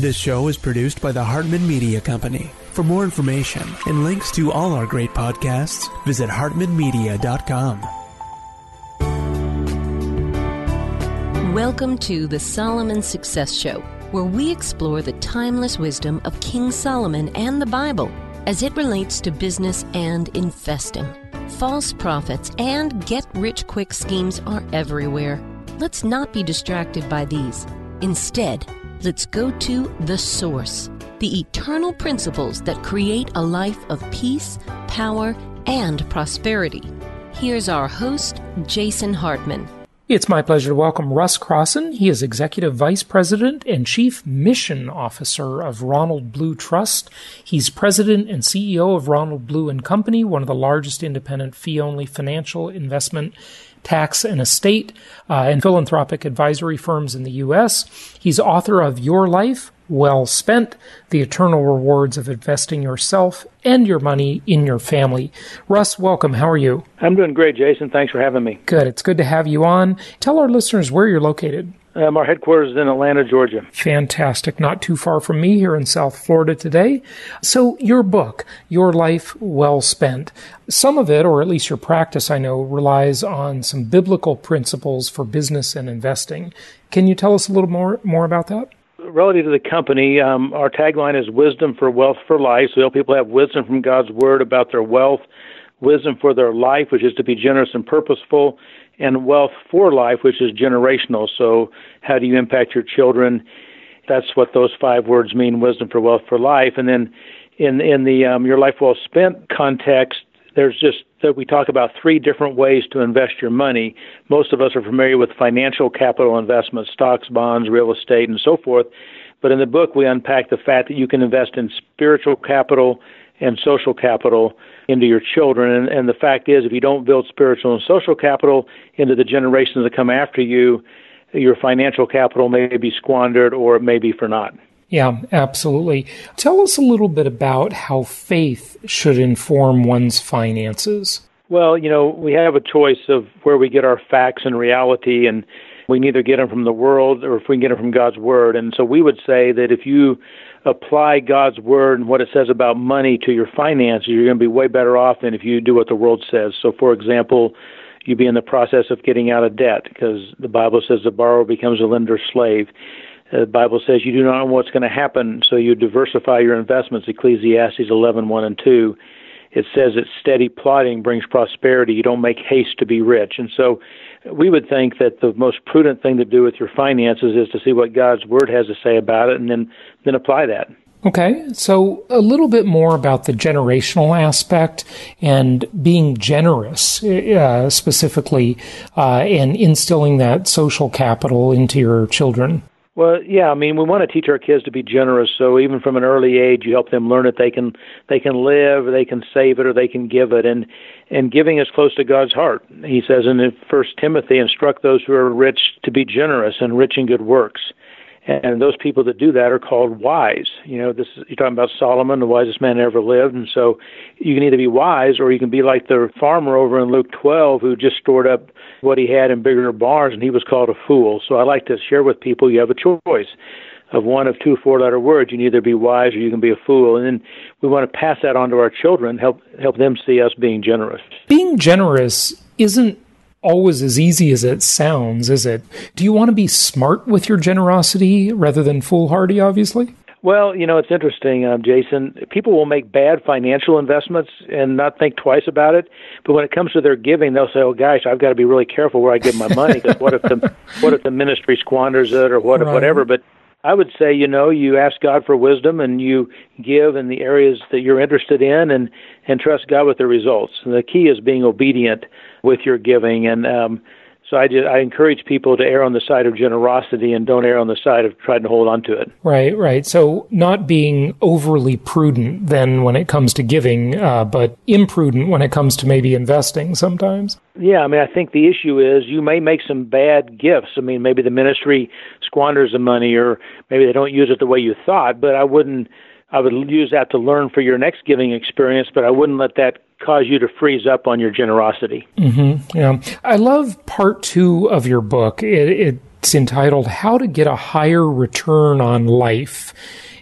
This show is produced by the Hartman Media Company. For more information and links to all our great podcasts, visit hartmanmedia.com. Welcome to the Solomon Success Show, where we explore the timeless wisdom of King Solomon and the Bible as it relates to business and investing. False prophets and get rich quick schemes are everywhere. Let's not be distracted by these. Instead, let's go to the source, the eternal principles that create a life of peace, power, and prosperity. Here's our host, Jason Hartman. It's my pleasure to welcome Russ Crosson. He is Executive Vice President and Chief Mission Officer of Ronald Blue Trust. He's President and CEO of Ronald Blue and Company, one of the largest independent fee-only financial investment tax and estate uh, and philanthropic advisory firms in the U.S. He's author of Your Life, well spent, the eternal rewards of investing yourself and your money in your family. Russ, welcome. How are you? I'm doing great, Jason. Thanks for having me. Good. It's good to have you on. Tell our listeners where you're located. Um, our headquarters is in Atlanta, Georgia. Fantastic. Not too far from me here in South Florida today. So, your book, Your Life Well Spent, some of it, or at least your practice, I know, relies on some biblical principles for business and investing. Can you tell us a little more, more about that? relative to the company, um, our tagline is wisdom for wealth for life. So help people have wisdom from God's word about their wealth, wisdom for their life, which is to be generous and purposeful, and wealth for life, which is generational. So how do you impact your children? That's what those five words mean: wisdom for wealth for life. And then in in the um, your life well spent context, there's just that we talk about three different ways to invest your money. Most of us are familiar with financial capital investments, stocks, bonds, real estate, and so forth. But in the book, we unpack the fact that you can invest in spiritual capital and social capital into your children. And, and the fact is, if you don't build spiritual and social capital into the generations that come after you, your financial capital may be squandered or it may be for naught. Yeah, absolutely. Tell us a little bit about how faith should inform one's finances. Well, you know, we have a choice of where we get our facts and reality, and we can either get them from the world or if we get them from God's Word. And so we would say that if you apply God's Word and what it says about money to your finances, you're going to be way better off than if you do what the world says. So, for example, you be in the process of getting out of debt because the Bible says the borrower becomes a lender's slave. The Bible says you do not know what's going to happen, so you diversify your investments. Ecclesiastes 11, 1 and 2. It says that steady plotting brings prosperity. You don't make haste to be rich. And so we would think that the most prudent thing to do with your finances is to see what God's Word has to say about it and then, then apply that. Okay, so a little bit more about the generational aspect and being generous, uh, specifically, uh, and instilling that social capital into your children. Well, yeah, I mean, we want to teach our kids to be generous. So even from an early age, you help them learn that they can they can live, or they can save it, or they can give it, and and giving is close to God's heart. He says in First Timothy, instruct those who are rich to be generous and rich in good works and those people that do that are called wise. You know, this is, you're talking about Solomon, the wisest man ever lived, and so you can either be wise or you can be like the farmer over in Luke 12 who just stored up what he had in bigger barns, and he was called a fool. So I like to share with people you have a choice of one of two four-letter words. You can either be wise or you can be a fool, and then we want to pass that on to our children, help help them see us being generous. Being generous isn't always as easy as it sounds, is it? Do you want to be smart with your generosity rather than foolhardy, obviously? Well, you know, it's interesting, um, Jason. People will make bad financial investments and not think twice about it. But when it comes to their giving, they'll say, "Oh, gosh, I've got to be really careful where I give my money because what if the what if the ministry squanders it or what right. if whatever." But I would say, you know, you ask God for wisdom and you give in the areas that you're interested in, and and trust God with the results. And the key is being obedient with your giving. And um, so I, just, I encourage people to err on the side of generosity and don't err on the side of trying to hold on to it. Right, right. So not being overly prudent then when it comes to giving, uh, but imprudent when it comes to maybe investing sometimes. Yeah, I mean, I think the issue is you may make some bad gifts. I mean, maybe the ministry squanders the money or maybe they don't use it the way you thought, but I wouldn't. I would use that to learn for your next giving experience, but I wouldn't let that cause you to freeze up on your generosity. Mm-hmm. Yeah, I love part two of your book. It, it It's entitled How to Get a Higher Return on Life.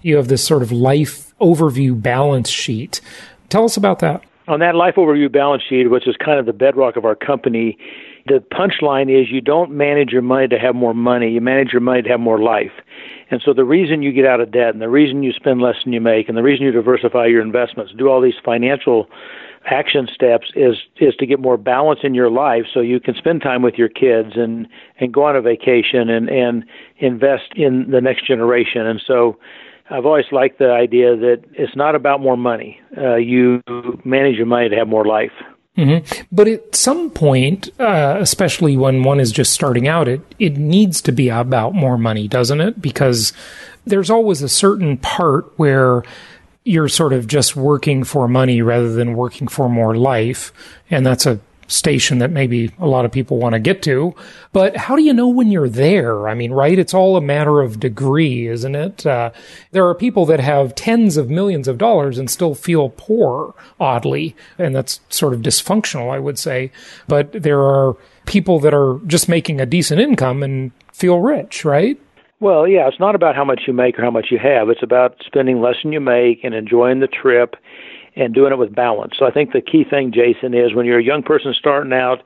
You have this sort of life overview balance sheet. Tell us about that. On that life overview balance sheet, which is kind of the bedrock of our company, the punchline is you don't manage your money to have more money, you manage your money to have more life. And so the reason you get out of debt and the reason you spend less than you make and the reason you diversify your investments, do all these financial action steps is is to get more balance in your life so you can spend time with your kids and and go on a vacation and and invest in the next generation. And so I've always liked the idea that it's not about more money. Uh, you manage your money to have more life. Mm-hmm. But at some point, uh, especially when one is just starting out, it it needs to be about more money, doesn't it? Because there's always a certain part where you're sort of just working for money rather than working for more life, and that's a station that maybe a lot of people want to get to. But how do you know when you're there? I mean, right? It's all a matter of degree, isn't it? Uh, there are people that have tens of millions of dollars and still feel poor, oddly. And that's sort of dysfunctional, I would say. But there are people that are just making a decent income and feel rich, right? Well, yeah, it's not about how much you make or how much you have. It's about spending less than you make and enjoying the trip and doing it with balance. So I think the key thing, Jason, is when you're a young person starting out,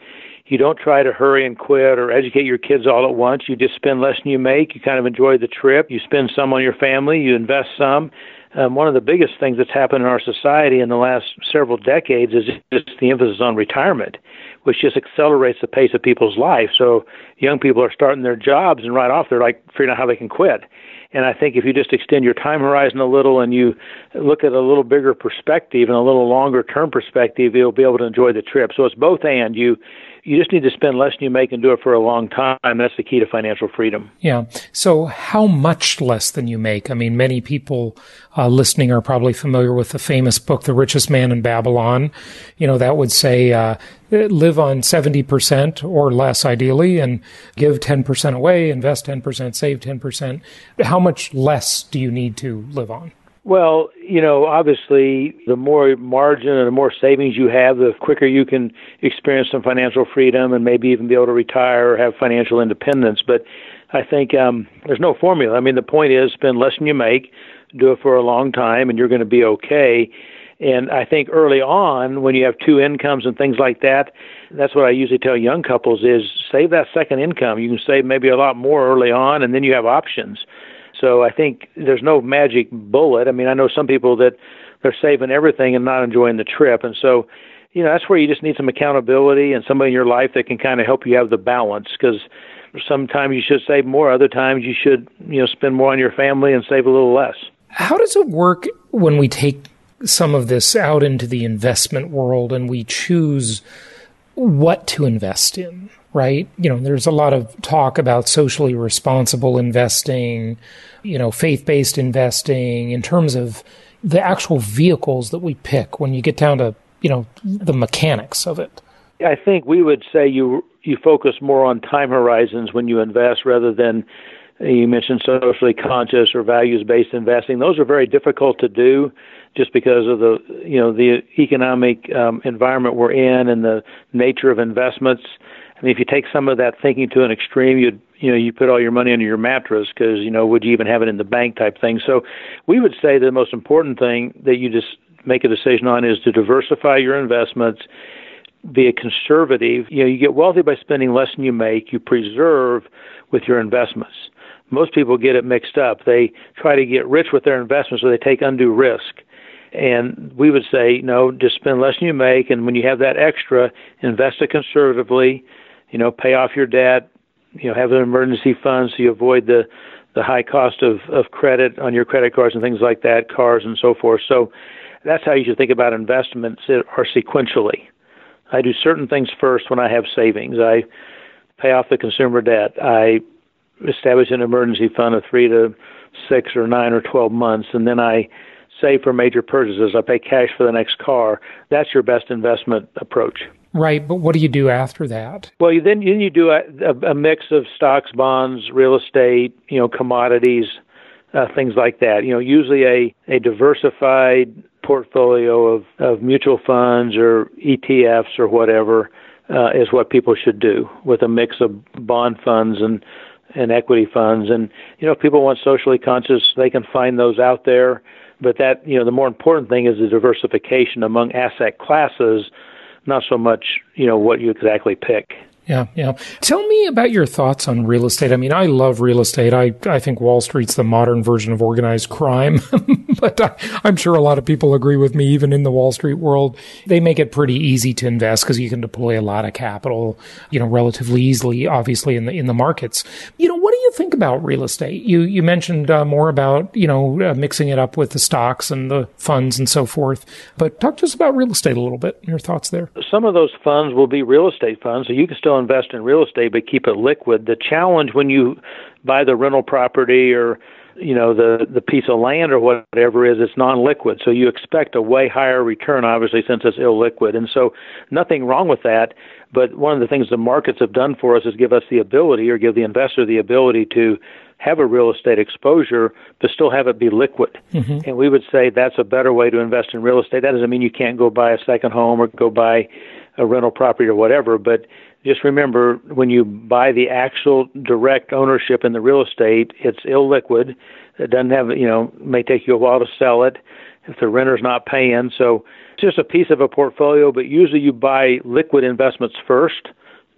you don't try to hurry and quit or educate your kids all at once. You just spend less than you make. You kind of enjoy the trip. You spend some on your family. You invest some. Um, one of the biggest things that's happened in our society in the last several decades is just the emphasis on retirement, which just accelerates the pace of people's life. So young people are starting their jobs, and right off they're like figuring out how they can quit. And I think if you just extend your time horizon a little and you look at a little bigger perspective and a little longer term perspective, you'll be able to enjoy the trip. So it's both and you you just need to spend less than you make and do it for a long time. That's the key to financial freedom. Yeah. So how much less than you make? I mean, many people uh, listening are probably familiar with the famous book, The Richest Man in Babylon. You know, that would say, uh, live on 70% or less ideally and give 10% away, invest 10%, save 10%. How much less do you need to live on? Well, you know, obviously, the more margin and the more savings you have, the quicker you can experience some financial freedom and maybe even be able to retire or have financial independence. But I think um, there's no formula. I mean, the point is spend less than you make, do it for a long time, and you're going to be okay. And I think early on, when you have two incomes and things like that, that's what I usually tell young couples is save that second income. You can save maybe a lot more early on, and then you have options. So I think there's no magic bullet. I mean, I know some people that they're saving everything and not enjoying the trip, and so you know that's where you just need some accountability and somebody in your life that can kind of help you have the balance. Because sometimes you should save more other times you should you know spend more on your family and save a little less. How does it work when we take some of this out into the investment world and we choose what to invest in right you know there's a lot of talk about socially responsible investing you know, faith based investing, in terms of the actual vehicles that we pick when you get down to, you know, the mechanics of it? I think we would say you you focus more on time horizons when you invest rather than you mentioned socially conscious or values based investing. Those are very difficult to do just because of the you know the economic um, environment we're in and the nature of investments. I mean, if you take some of that thinking to an extreme, you'd you know you put all your money under your mattress because you know would you even have it in the bank type thing. So we would say the most important thing that you just make a decision on is to diversify your investments. Be a conservative. You know, you get wealthy by spending less than you make. You preserve with your investments. Most people get it mixed up. They try to get rich with their investments, so they take undue risk. And we would say, no, just spend less than you make, and when you have that extra, invest it conservatively you know, pay off your debt, you know, have an emergency fund so you avoid the the high cost of of credit on your credit cards and things like that, cars and so forth. So that's how you should think about investments are sequentially. I do certain things first when I have savings. I pay off the consumer debt. I establish an emergency fund of three to six or nine or twelve months, and then I save for major purchases. I pay cash for the next car. That's your best investment approach. Right, but what do you do after that? Well, then then you do a, a, a mix of stocks, bonds, real estate, you know, commodities, uh, things like that. You know, usually a a diversified portfolio of of mutual funds or ETFs or whatever uh, is what people should do with a mix of bond funds and and equity funds. And you know, if people want socially conscious, they can find those out there. But that you know, the more important thing is the diversification among asset classes, not so much you know what you exactly pick. Yeah, yeah. Tell me about your thoughts on real estate. I mean, I love real estate. I, I think Wall Street's the modern version of organized crime, but I, am sure a lot of people agree with me, even in the Wall Street world. They make it pretty easy to invest because you can deploy a lot of capital, you know, relatively easily, obviously, in the, in the markets. You know, what do you think about real estate? You, you mentioned uh, more about, you know, uh, mixing it up with the stocks and the funds and so forth, but talk to us about real estate a little bit, your thoughts there. Some of those funds will be real estate funds, so you can still invest in real estate but keep it liquid. The challenge when you buy the rental property or you know the the piece of land or whatever is it's non-liquid. So you expect a way higher return obviously since it's illiquid. And so nothing wrong with that. But one of the things the markets have done for us is give us the ability or give the investor the ability to have a real estate exposure but still have it be liquid. Mm-hmm. and we would say that's a better way to invest in real estate. That doesn't mean you can't go buy a second home or go buy a rental property or whatever but just remember when you buy the actual direct ownership in the real estate, it's illiquid. It doesn't have, you know, may take you a while to sell it if the renter's not paying. So it's just a piece of a portfolio, but usually you buy liquid investments first.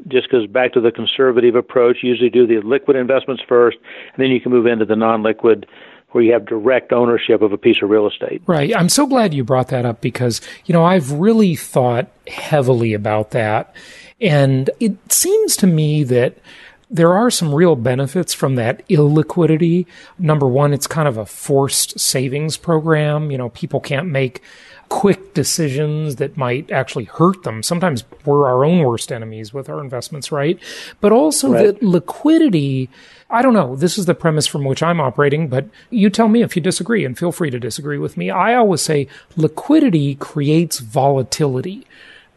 Just because back to the conservative approach, usually do the liquid investments first, and then you can move into the non-liquid where you have direct ownership of a piece of real estate. Right. I'm so glad you brought that up because, you know, I've really thought heavily about that. And it seems to me that there are some real benefits from that illiquidity. Number one, it's kind of a forced savings program. You know, people can't make quick decisions that might actually hurt them. Sometimes we're our own worst enemies with our investments, right? But also right. that liquidity, I don't know, this is the premise from which I'm operating, but you tell me if you disagree and feel free to disagree with me. I always say liquidity creates volatility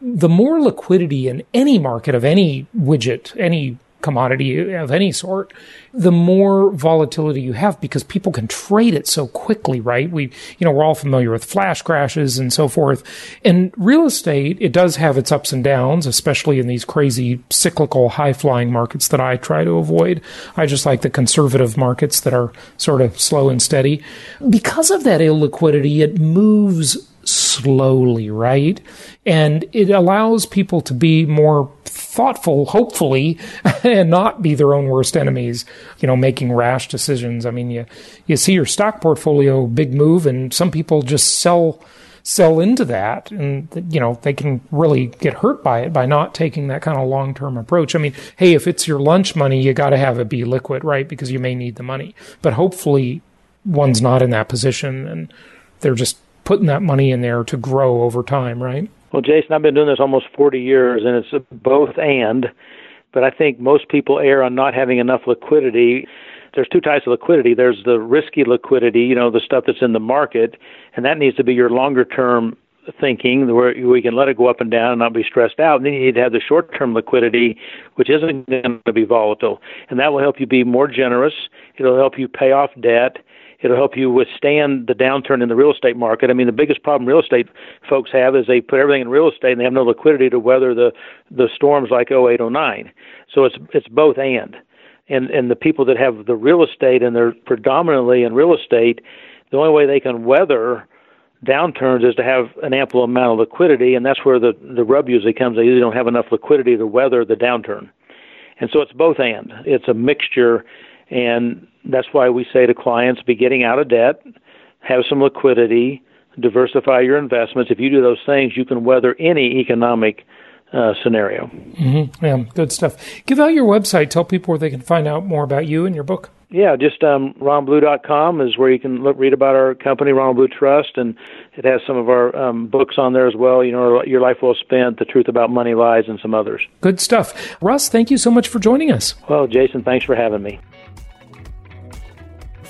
the more liquidity in any market of any widget, any commodity of any sort, the more volatility you have because people can trade it so quickly, right? We, you know, we're all familiar with flash crashes and so forth. And real estate, it does have its ups and downs, especially in these crazy cyclical high flying markets that I try to avoid. I just like the conservative markets that are sort of slow and steady. Because of that illiquidity, it moves slowly, right? And it allows people to be more thoughtful, hopefully, and not be their own worst enemies, you know, making rash decisions. I mean, you, you see your stock portfolio big move and some people just sell, sell into that and, you know, they can really get hurt by it by not taking that kind of long-term approach. I mean, hey, if it's your lunch money, you got to have it be liquid, right? Because you may need the money, but hopefully one's not in that position and they're just putting that money in there to grow over time, right? Well, Jason, I've been doing this almost 40 years, and it's both and. But I think most people err on not having enough liquidity. There's two types of liquidity. There's the risky liquidity, you know, the stuff that's in the market, and that needs to be your longer term thinking where we can let it go up and down and not be stressed out. And then you need to have the short term liquidity, which isn't going to be volatile. And that will help you be more generous. It'll help you pay off debt It'll help you withstand the downturn in the real estate market. I mean, the biggest problem real estate folks have is they put everything in real estate and they have no liquidity to weather the the storms like 0809. So it's it's both and. And and the people that have the real estate and they're predominantly in real estate, the only way they can weather downturns is to have an ample amount of liquidity, and that's where the the rub usually comes. They usually don't have enough liquidity to weather the downturn, and so it's both and. It's a mixture, and that's why we say to clients be getting out of debt, have some liquidity, diversify your investments. If you do those things, you can weather any economic uh, scenario. Mm-hmm. Yeah, good stuff. Give out your website. Tell people where they can find out more about you and your book. Yeah, just um, ronaldblue.com is where you can look, read about our company, Ronald Blue Trust, and it has some of our um, books on there as well. You know, Your Life Well Spent, The Truth About Money Lies, and some others. Good stuff. Russ, thank you so much for joining us. Well, Jason, thanks for having me.